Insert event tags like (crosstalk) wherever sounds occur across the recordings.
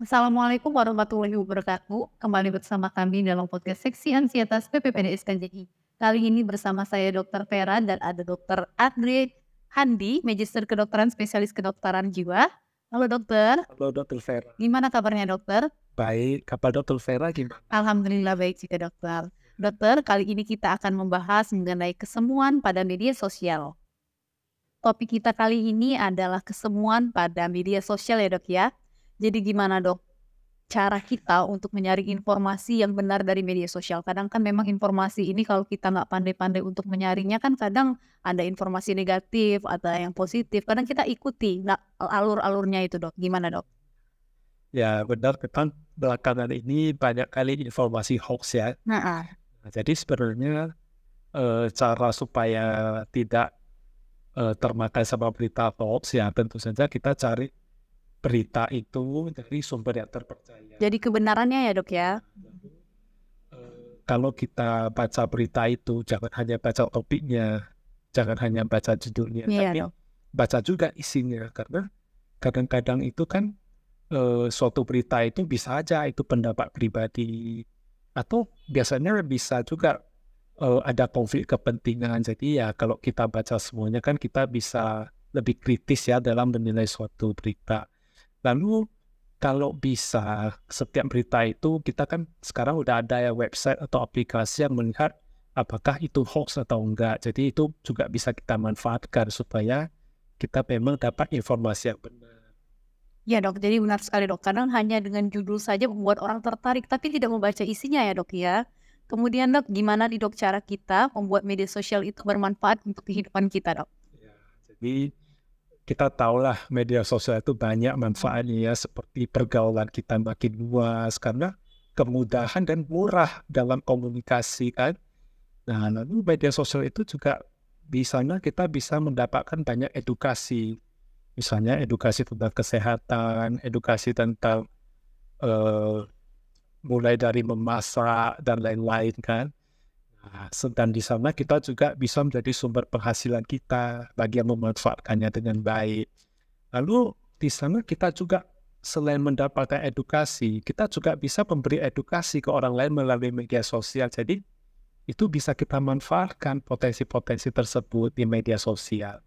Assalamualaikum warahmatullahi wabarakatuh. Kembali bersama kami dalam podcast Seksi Ansietas PPPDS KJI. Kali ini bersama saya Dr. Vera dan ada Dr. Andre Handi, Magister Kedokteran Spesialis Kedokteran Jiwa. Halo dokter, Halo Dr. Vera. gimana kabarnya dokter? Baik, kabar Dr. Vera gimana? Alhamdulillah baik juga dokter. Dokter, kali ini kita akan membahas mengenai kesemuan pada media sosial. Topik kita kali ini adalah kesemuan pada media sosial ya dok ya. Jadi gimana dok? Cara kita untuk menyaring informasi yang benar dari media sosial. Kadang kan memang informasi ini kalau kita nggak pandai-pandai untuk menyaringnya kan kadang ada informasi negatif, ada yang positif. Kadang kita ikuti alur-alurnya itu dok. Gimana dok? Ya benar, memang belakangan ini banyak kali informasi hoax ya. Nah, Nah, jadi sebenarnya eh, cara supaya tidak eh, termakan sama berita hoax ya tentu saja kita cari berita itu dari sumber yang terpercaya. jadi kebenarannya ya dok ya. Eh, kalau kita baca berita itu jangan hanya baca topiknya, jangan hanya baca judulnya, Iya tapi dok. baca juga isinya karena kadang-kadang itu kan eh, suatu berita itu bisa aja itu pendapat pribadi atau biasanya bisa juga eh, ada konflik kepentingan jadi ya kalau kita baca semuanya kan kita bisa lebih kritis ya dalam menilai suatu berita lalu kalau bisa setiap berita itu kita kan sekarang udah ada ya website atau aplikasi yang melihat apakah itu hoax atau enggak jadi itu juga bisa kita manfaatkan supaya kita memang dapat informasi yang benar Ya dok, jadi benar sekali dok. Kadang hanya dengan judul saja membuat orang tertarik, tapi tidak membaca isinya ya dok ya. Kemudian dok, gimana nih dok cara kita membuat media sosial itu bermanfaat untuk kehidupan kita dok? Ya, jadi kita tahulah media sosial itu banyak manfaatnya ya seperti pergaulan kita makin luas karena kemudahan dan murah dalam komunikasi kan. Nah, lalu media sosial itu juga di sana kita bisa mendapatkan banyak edukasi. Misalnya edukasi tentang kesehatan, edukasi tentang eh, mulai dari memasak dan lain-lain kan. Nah, sedang di sana kita juga bisa menjadi sumber penghasilan kita bagi yang memanfaatkannya dengan baik. Lalu di sana kita juga selain mendapatkan edukasi, kita juga bisa memberi edukasi ke orang lain melalui media sosial. Jadi itu bisa kita manfaatkan potensi-potensi tersebut di media sosial.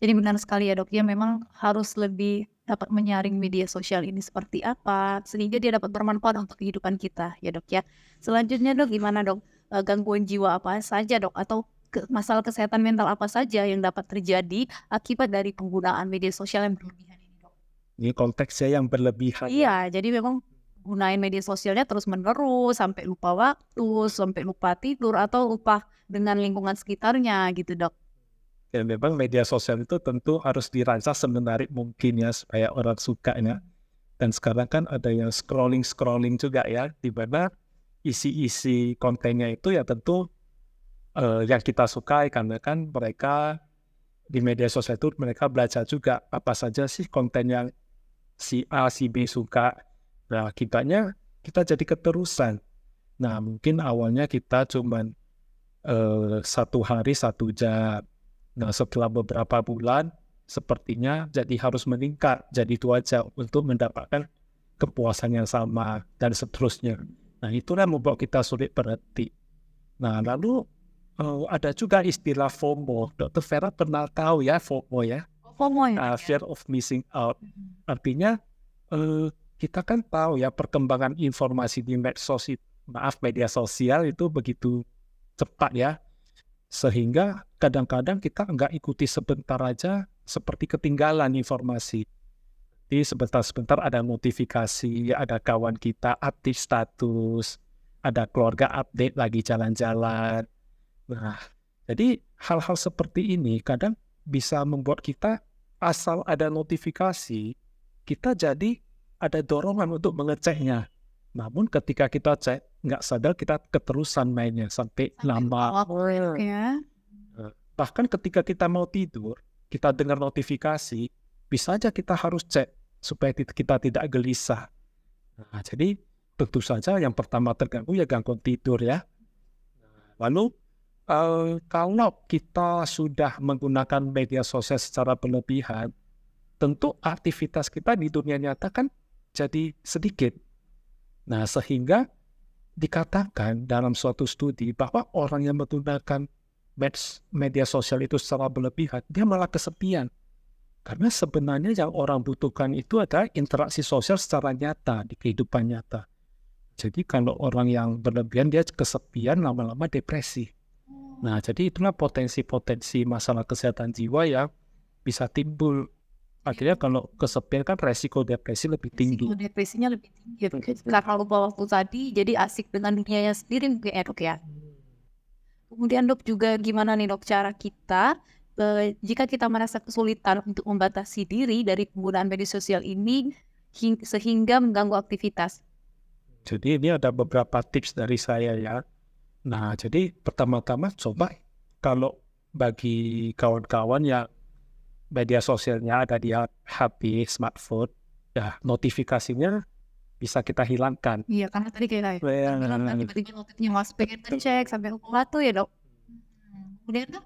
Jadi benar sekali ya dok, ya memang harus lebih dapat menyaring media sosial ini seperti apa, sehingga dia dapat bermanfaat untuk kehidupan kita ya dok ya. Selanjutnya dok, gimana dok? Eh, Gangguan jiwa apa saja dok? Atau ke- masalah kesehatan mental apa saja yang dapat terjadi akibat dari penggunaan media sosial yang berlebihan ini dok? Ini konteksnya yang berlebihan. Iya, jadi memang gunain media sosialnya terus menerus sampai lupa waktu, sampai lupa tidur atau lupa dengan lingkungan sekitarnya gitu dok. Dan memang media sosial itu tentu harus dirancang semenarik mungkin ya supaya orang suka ya. Dan sekarang kan ada yang scrolling-scrolling juga ya, di mana isi-isi kontennya itu ya tentu eh, yang kita sukai karena kan mereka di media sosial itu mereka belajar juga apa saja sih konten yang si A, si B suka. Nah, akibatnya kita jadi keterusan. Nah, mungkin awalnya kita cuman eh, satu hari satu jam. Nah, setelah beberapa bulan, sepertinya jadi harus meningkat, jadi itu aja untuk mendapatkan kepuasan yang sama dan seterusnya. Nah, itulah membuat kita sulit berhenti. Nah, lalu eh, ada juga istilah FOMO. Dr. Vera pernah tahu ya FOMO ya, FOMO ya. uh, fear of missing out. Artinya eh, kita kan tahu ya perkembangan informasi di medsos, it- maaf media sosial itu begitu cepat ya, sehingga kadang-kadang kita nggak ikuti sebentar aja seperti ketinggalan informasi. Jadi sebentar-sebentar ada notifikasi, ada kawan kita update status, ada keluarga update lagi jalan-jalan. Nah, jadi hal-hal seperti ini kadang bisa membuat kita asal ada notifikasi, kita jadi ada dorongan untuk mengeceknya. Namun ketika kita cek, nggak sadar kita keterusan mainnya sampai lama. Waktu ya. Bahkan ketika kita mau tidur, kita dengar notifikasi, bisa aja kita harus cek supaya kita tidak gelisah. Nah, jadi tentu saja yang pertama terganggu ya gangguan tidur ya. Lalu eh, kalau kita sudah menggunakan media sosial secara berlebihan, tentu aktivitas kita di dunia nyata kan jadi sedikit. Nah, sehingga dikatakan dalam suatu studi bahwa orang yang menggunakan media sosial itu secara berlebihan, dia malah kesepian. Karena sebenarnya yang orang butuhkan itu adalah interaksi sosial secara nyata di kehidupan nyata. Jadi kalau orang yang berlebihan dia kesepian lama-lama depresi. Nah, jadi itulah potensi-potensi masalah kesehatan jiwa yang bisa timbul. Akhirnya kalau kesepian kan resiko depresi lebih tinggi. Resiko depresinya lebih tinggi. Karena kalau waktu tadi jadi asik dengan dunianya sendiri mungkin ya dok ya. Kemudian dok juga gimana nih dok cara kita eh, jika kita merasa kesulitan untuk membatasi diri dari penggunaan media sosial ini sehingga mengganggu aktivitas. Jadi ini ada beberapa tips dari saya ya. Nah, jadi pertama-tama coba kalau bagi kawan-kawan yang media sosialnya ada di HP, smartphone, ya notifikasinya bisa kita hilangkan. Iya, karena tadi kayak ya, tiba-tiba notifnya mas pengen ngecek sampai lupa tuh ya dok. Kemudian tuh?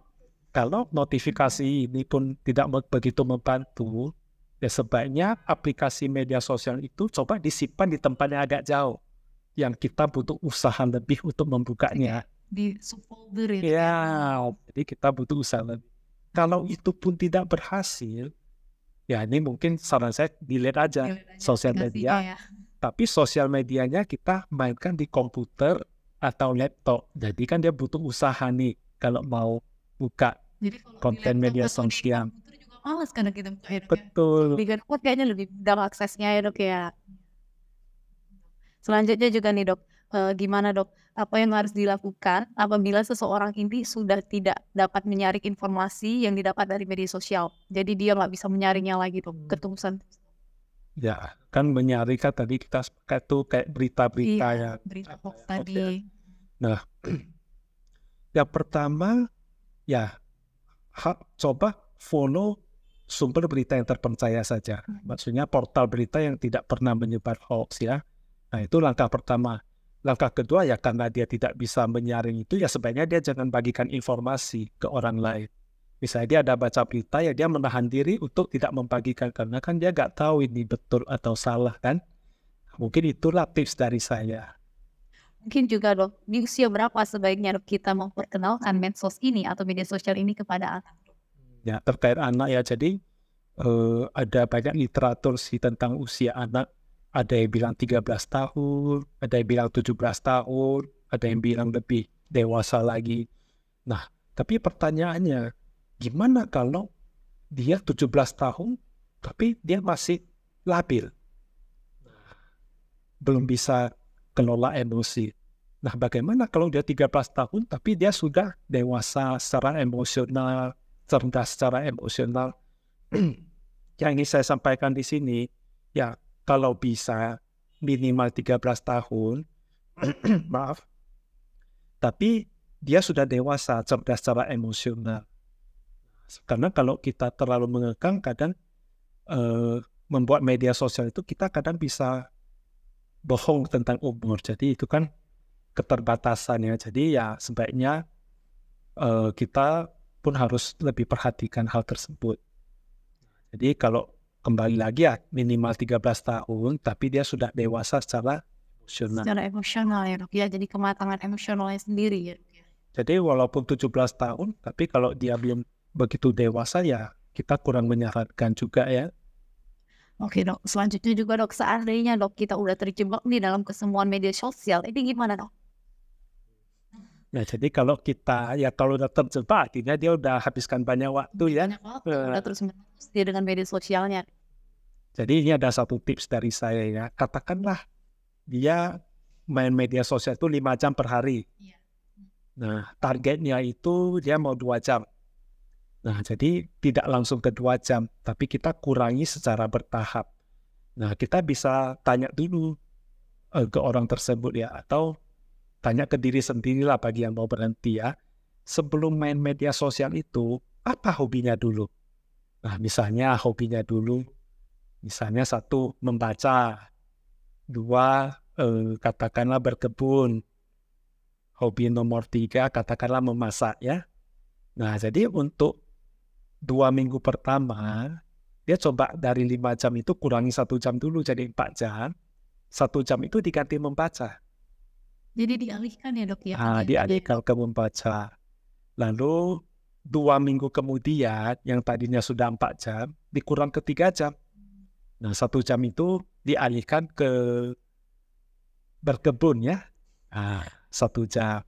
Kalau notifikasi ini pun tidak begitu membantu, ya sebaiknya aplikasi media sosial itu coba disimpan di tempat yang agak jauh yang kita butuh usaha lebih untuk membukanya. Di subfolder ya. Ya, jadi kita butuh usaha lebih. Kalau itu pun tidak berhasil, ya ini mungkin saran saya dilihat aja, aja sosial media. Ya. Tapi sosial medianya kita mainkan di komputer atau laptop. Jadi kan dia butuh usaha nih kalau mau buka Jadi konten media sosial. Males karena kita Betul. Di kayaknya lebih mudah aksesnya ya dok ya. Selanjutnya juga nih dok, uh, gimana dok, apa yang harus dilakukan apabila seseorang ini sudah tidak dapat menyaring informasi yang didapat dari media sosial. Jadi dia nggak bisa menyaringnya lagi dok, hmm. ketumusan. Ya, kan menyaring kan tadi kita sepakat tuh kayak berita-berita iya, ya. berita hoax tadi. Nah, (clears throat) yang pertama ya ha, coba follow sumber berita yang terpercaya saja. Hmm. Maksudnya portal berita yang tidak pernah menyebar hoax ya Nah itu langkah pertama. Langkah kedua ya karena dia tidak bisa menyaring itu ya sebaiknya dia jangan bagikan informasi ke orang lain. Misalnya dia ada baca berita ya dia menahan diri untuk tidak membagikan karena kan dia nggak tahu ini betul atau salah kan. Mungkin itulah tips dari saya. Mungkin juga dok, di usia berapa sebaiknya dok kita memperkenalkan medsos ini atau media sosial ini kepada anak? Ya terkait anak ya jadi uh, ada banyak literatur sih tentang usia anak ada yang bilang 13 tahun, ada yang bilang 17 tahun, ada yang bilang lebih dewasa lagi. Nah, tapi pertanyaannya, gimana kalau dia 17 tahun, tapi dia masih labil? Belum bisa kelola emosi. Nah, bagaimana kalau dia 13 tahun, tapi dia sudah dewasa secara emosional, cerdas secara emosional? (clears throat) Yang ingin saya sampaikan di sini, ya kalau bisa minimal 13 tahun, (clears throat) maaf, tapi dia sudah dewasa, cerdas secara emosional. Karena kalau kita terlalu mengekang, kadang uh, membuat media sosial itu kita kadang bisa bohong tentang umur. Jadi itu kan keterbatasannya. Jadi ya sebaiknya uh, kita pun harus lebih perhatikan hal tersebut. Jadi kalau kembali lagi ya minimal 13 tahun tapi dia sudah dewasa secara emosional. Secara emosional ya dok ya jadi kematangan emosionalnya sendiri ya. ya. Jadi walaupun 17 tahun tapi kalau dia belum begitu dewasa ya kita kurang menyarankan juga ya. Oke dok, selanjutnya juga dok, seandainya dok kita udah terjebak nih dalam kesemuan media sosial, ini gimana dok? Nah, jadi kalau kita ya kalau udah terjebak, artinya dia udah habiskan banyak waktu ya. Banyak waktu, uh, udah terus menerus dia dengan media sosialnya. Jadi ini ada satu tips dari saya ya. Katakanlah dia main media sosial itu lima jam per hari. Iya. Nah, targetnya itu dia mau dua jam. Nah, jadi tidak langsung ke dua jam, tapi kita kurangi secara bertahap. Nah, kita bisa tanya dulu uh, ke orang tersebut ya, atau tanya ke diri sendirilah bagi yang mau berhenti ya. Sebelum main media sosial itu, apa hobinya dulu? Nah, misalnya hobinya dulu, misalnya satu, membaca. Dua, eh, katakanlah berkebun. Hobi nomor tiga, katakanlah memasak ya. Nah, jadi untuk dua minggu pertama, dia coba dari lima jam itu kurangi satu jam dulu jadi empat jam. Satu jam itu diganti membaca. Jadi dialihkan ya dok ya? Ah, dialihkan ke membaca. Lalu dua minggu kemudian yang tadinya sudah empat jam dikurang ke tiga jam. Nah satu jam itu dialihkan ke berkebun ya. Ah, satu jam.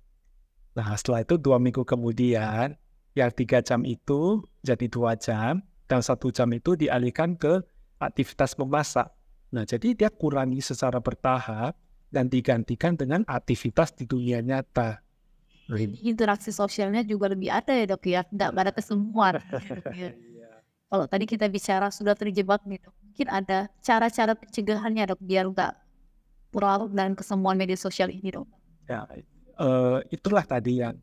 Nah setelah itu dua minggu kemudian yang tiga jam itu jadi dua jam dan satu jam itu dialihkan ke aktivitas memasak. Nah jadi dia kurangi secara bertahap dan digantikan dengan aktivitas di dunia nyata. Interaksi sosialnya juga lebih ada ya dok ya? Nggak ada kesemuan. (laughs) Kalau tadi kita bicara sudah terjebak nih dok, mungkin ada cara-cara pencegahannya dok biar nggak larut dan kesemuan media sosial ini dok. Ya, eh, itulah tadi yang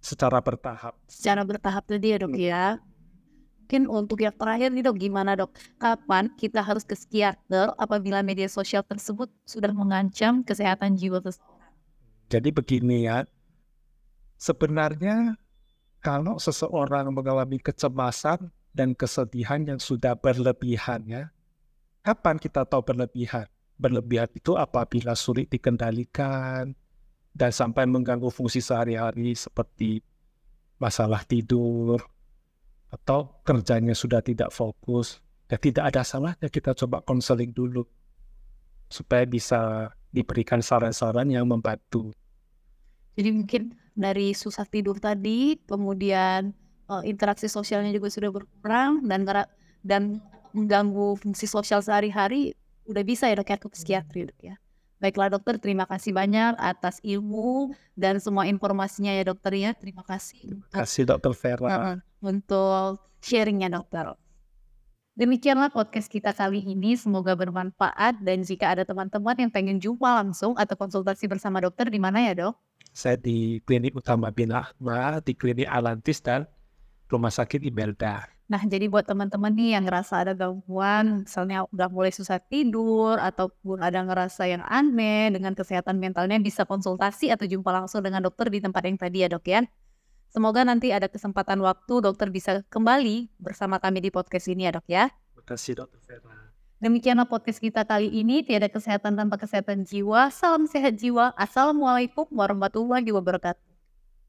secara bertahap. Secara bertahap tadi ya dok ya. Mungkin untuk yang terakhir nih dok, gimana dok? Kapan kita harus ke psikiater apabila media sosial tersebut sudah mengancam kesehatan jiwa seseorang? Jadi begini ya, sebenarnya kalau seseorang mengalami kecemasan dan kesedihan yang sudah berlebihan ya, kapan kita tahu berlebihan? Berlebihan itu apabila sulit dikendalikan dan sampai mengganggu fungsi sehari-hari seperti masalah tidur atau kerjanya sudah tidak fokus. Ya tidak ada salahnya kita coba konseling dulu supaya bisa diberikan saran-saran yang membantu. Jadi mungkin dari susah tidur tadi, kemudian eh, interaksi sosialnya juga sudah berkurang dan dan mengganggu fungsi sosial sehari-hari, udah bisa ya dok ya ke psikiatri dok ya. Baiklah dokter, terima kasih banyak atas ilmu dan semua informasinya ya dokter ya. Terima kasih untuk, Kasih Dokter Vera. untuk sharingnya dokter. Demikianlah podcast kita kali ini, semoga bermanfaat dan jika ada teman-teman yang pengen jumpa langsung atau konsultasi bersama dokter di mana ya dok? Saya di Klinik Utama Bin Ahmad, di Klinik Alantis dan Rumah Sakit Imelda. Nah, jadi buat teman-teman nih yang ngerasa ada gangguan, misalnya udah mulai susah tidur, ataupun ada ngerasa yang aneh dengan kesehatan mentalnya, bisa konsultasi atau jumpa langsung dengan dokter di tempat yang tadi ya dok ya. Semoga nanti ada kesempatan waktu dokter bisa kembali bersama kami di podcast ini ya dok ya. Terima kasih Dokter Vera. Demikianlah podcast kita kali ini, tiada kesehatan tanpa kesehatan jiwa. Salam sehat jiwa. Assalamualaikum warahmatullahi wabarakatuh.